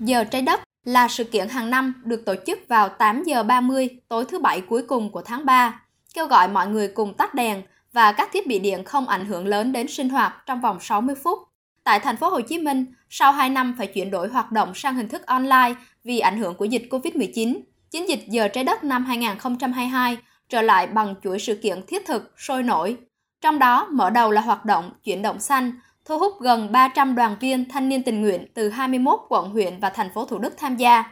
Giờ trái đất là sự kiện hàng năm được tổ chức vào 8 giờ 30 tối thứ Bảy cuối cùng của tháng 3, kêu gọi mọi người cùng tắt đèn và các thiết bị điện không ảnh hưởng lớn đến sinh hoạt trong vòng 60 phút. Tại thành phố Hồ Chí Minh, sau 2 năm phải chuyển đổi hoạt động sang hình thức online vì ảnh hưởng của dịch COVID-19, chiến dịch Giờ trái đất năm 2022 trở lại bằng chuỗi sự kiện thiết thực, sôi nổi. Trong đó, mở đầu là hoạt động chuyển động xanh, thu hút gần 300 đoàn viên thanh niên tình nguyện từ 21 quận huyện và thành phố Thủ Đức tham gia.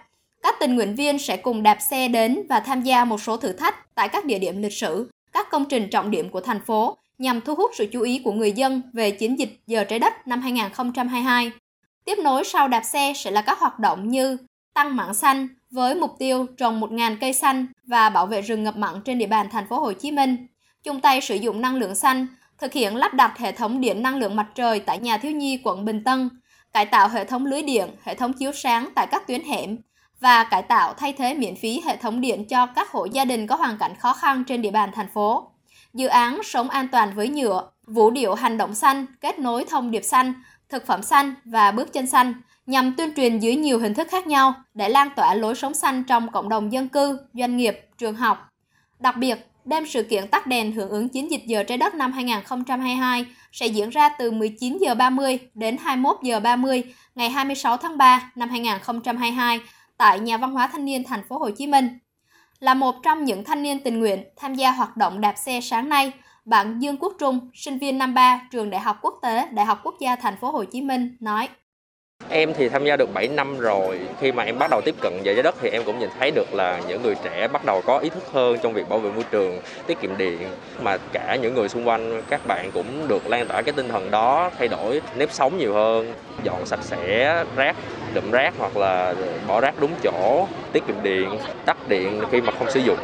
Các tình nguyện viên sẽ cùng đạp xe đến và tham gia một số thử thách tại các địa điểm lịch sử, các công trình trọng điểm của thành phố nhằm thu hút sự chú ý của người dân về chiến dịch Giờ trái đất năm 2022. Tiếp nối sau đạp xe sẽ là các hoạt động như tăng mảng xanh với mục tiêu trồng 1.000 cây xanh và bảo vệ rừng ngập mặn trên địa bàn thành phố Hồ Chí Minh, chung tay sử dụng năng lượng xanh, thực hiện lắp đặt hệ thống điện năng lượng mặt trời tại nhà thiếu nhi quận Bình Tân, cải tạo hệ thống lưới điện, hệ thống chiếu sáng tại các tuyến hẻm và cải tạo thay thế miễn phí hệ thống điện cho các hộ gia đình có hoàn cảnh khó khăn trên địa bàn thành phố. Dự án Sống an toàn với nhựa, vũ điệu hành động xanh, kết nối thông điệp xanh, thực phẩm xanh và bước chân xanh nhằm tuyên truyền dưới nhiều hình thức khác nhau để lan tỏa lối sống xanh trong cộng đồng dân cư, doanh nghiệp, trường học. Đặc biệt, đêm sự kiện tắt đèn hưởng ứng chiến dịch giờ trái đất năm 2022 sẽ diễn ra từ 19 giờ 30 đến 21 giờ 30 ngày 26 tháng 3 năm 2022 tại Nhà văn hóa thanh niên thành phố Hồ Chí Minh. Là một trong những thanh niên tình nguyện tham gia hoạt động đạp xe sáng nay, bạn Dương Quốc Trung, sinh viên năm 3 trường Đại học Quốc tế Đại học Quốc gia thành phố Hồ Chí Minh nói: Em thì tham gia được 7 năm rồi. Khi mà em bắt đầu tiếp cận về trái đất thì em cũng nhìn thấy được là những người trẻ bắt đầu có ý thức hơn trong việc bảo vệ môi trường, tiết kiệm điện. Mà cả những người xung quanh các bạn cũng được lan tỏa cái tinh thần đó, thay đổi nếp sống nhiều hơn, dọn sạch sẽ rác, đựng rác hoặc là bỏ rác đúng chỗ, tiết kiệm điện, tắt điện khi mà không sử dụng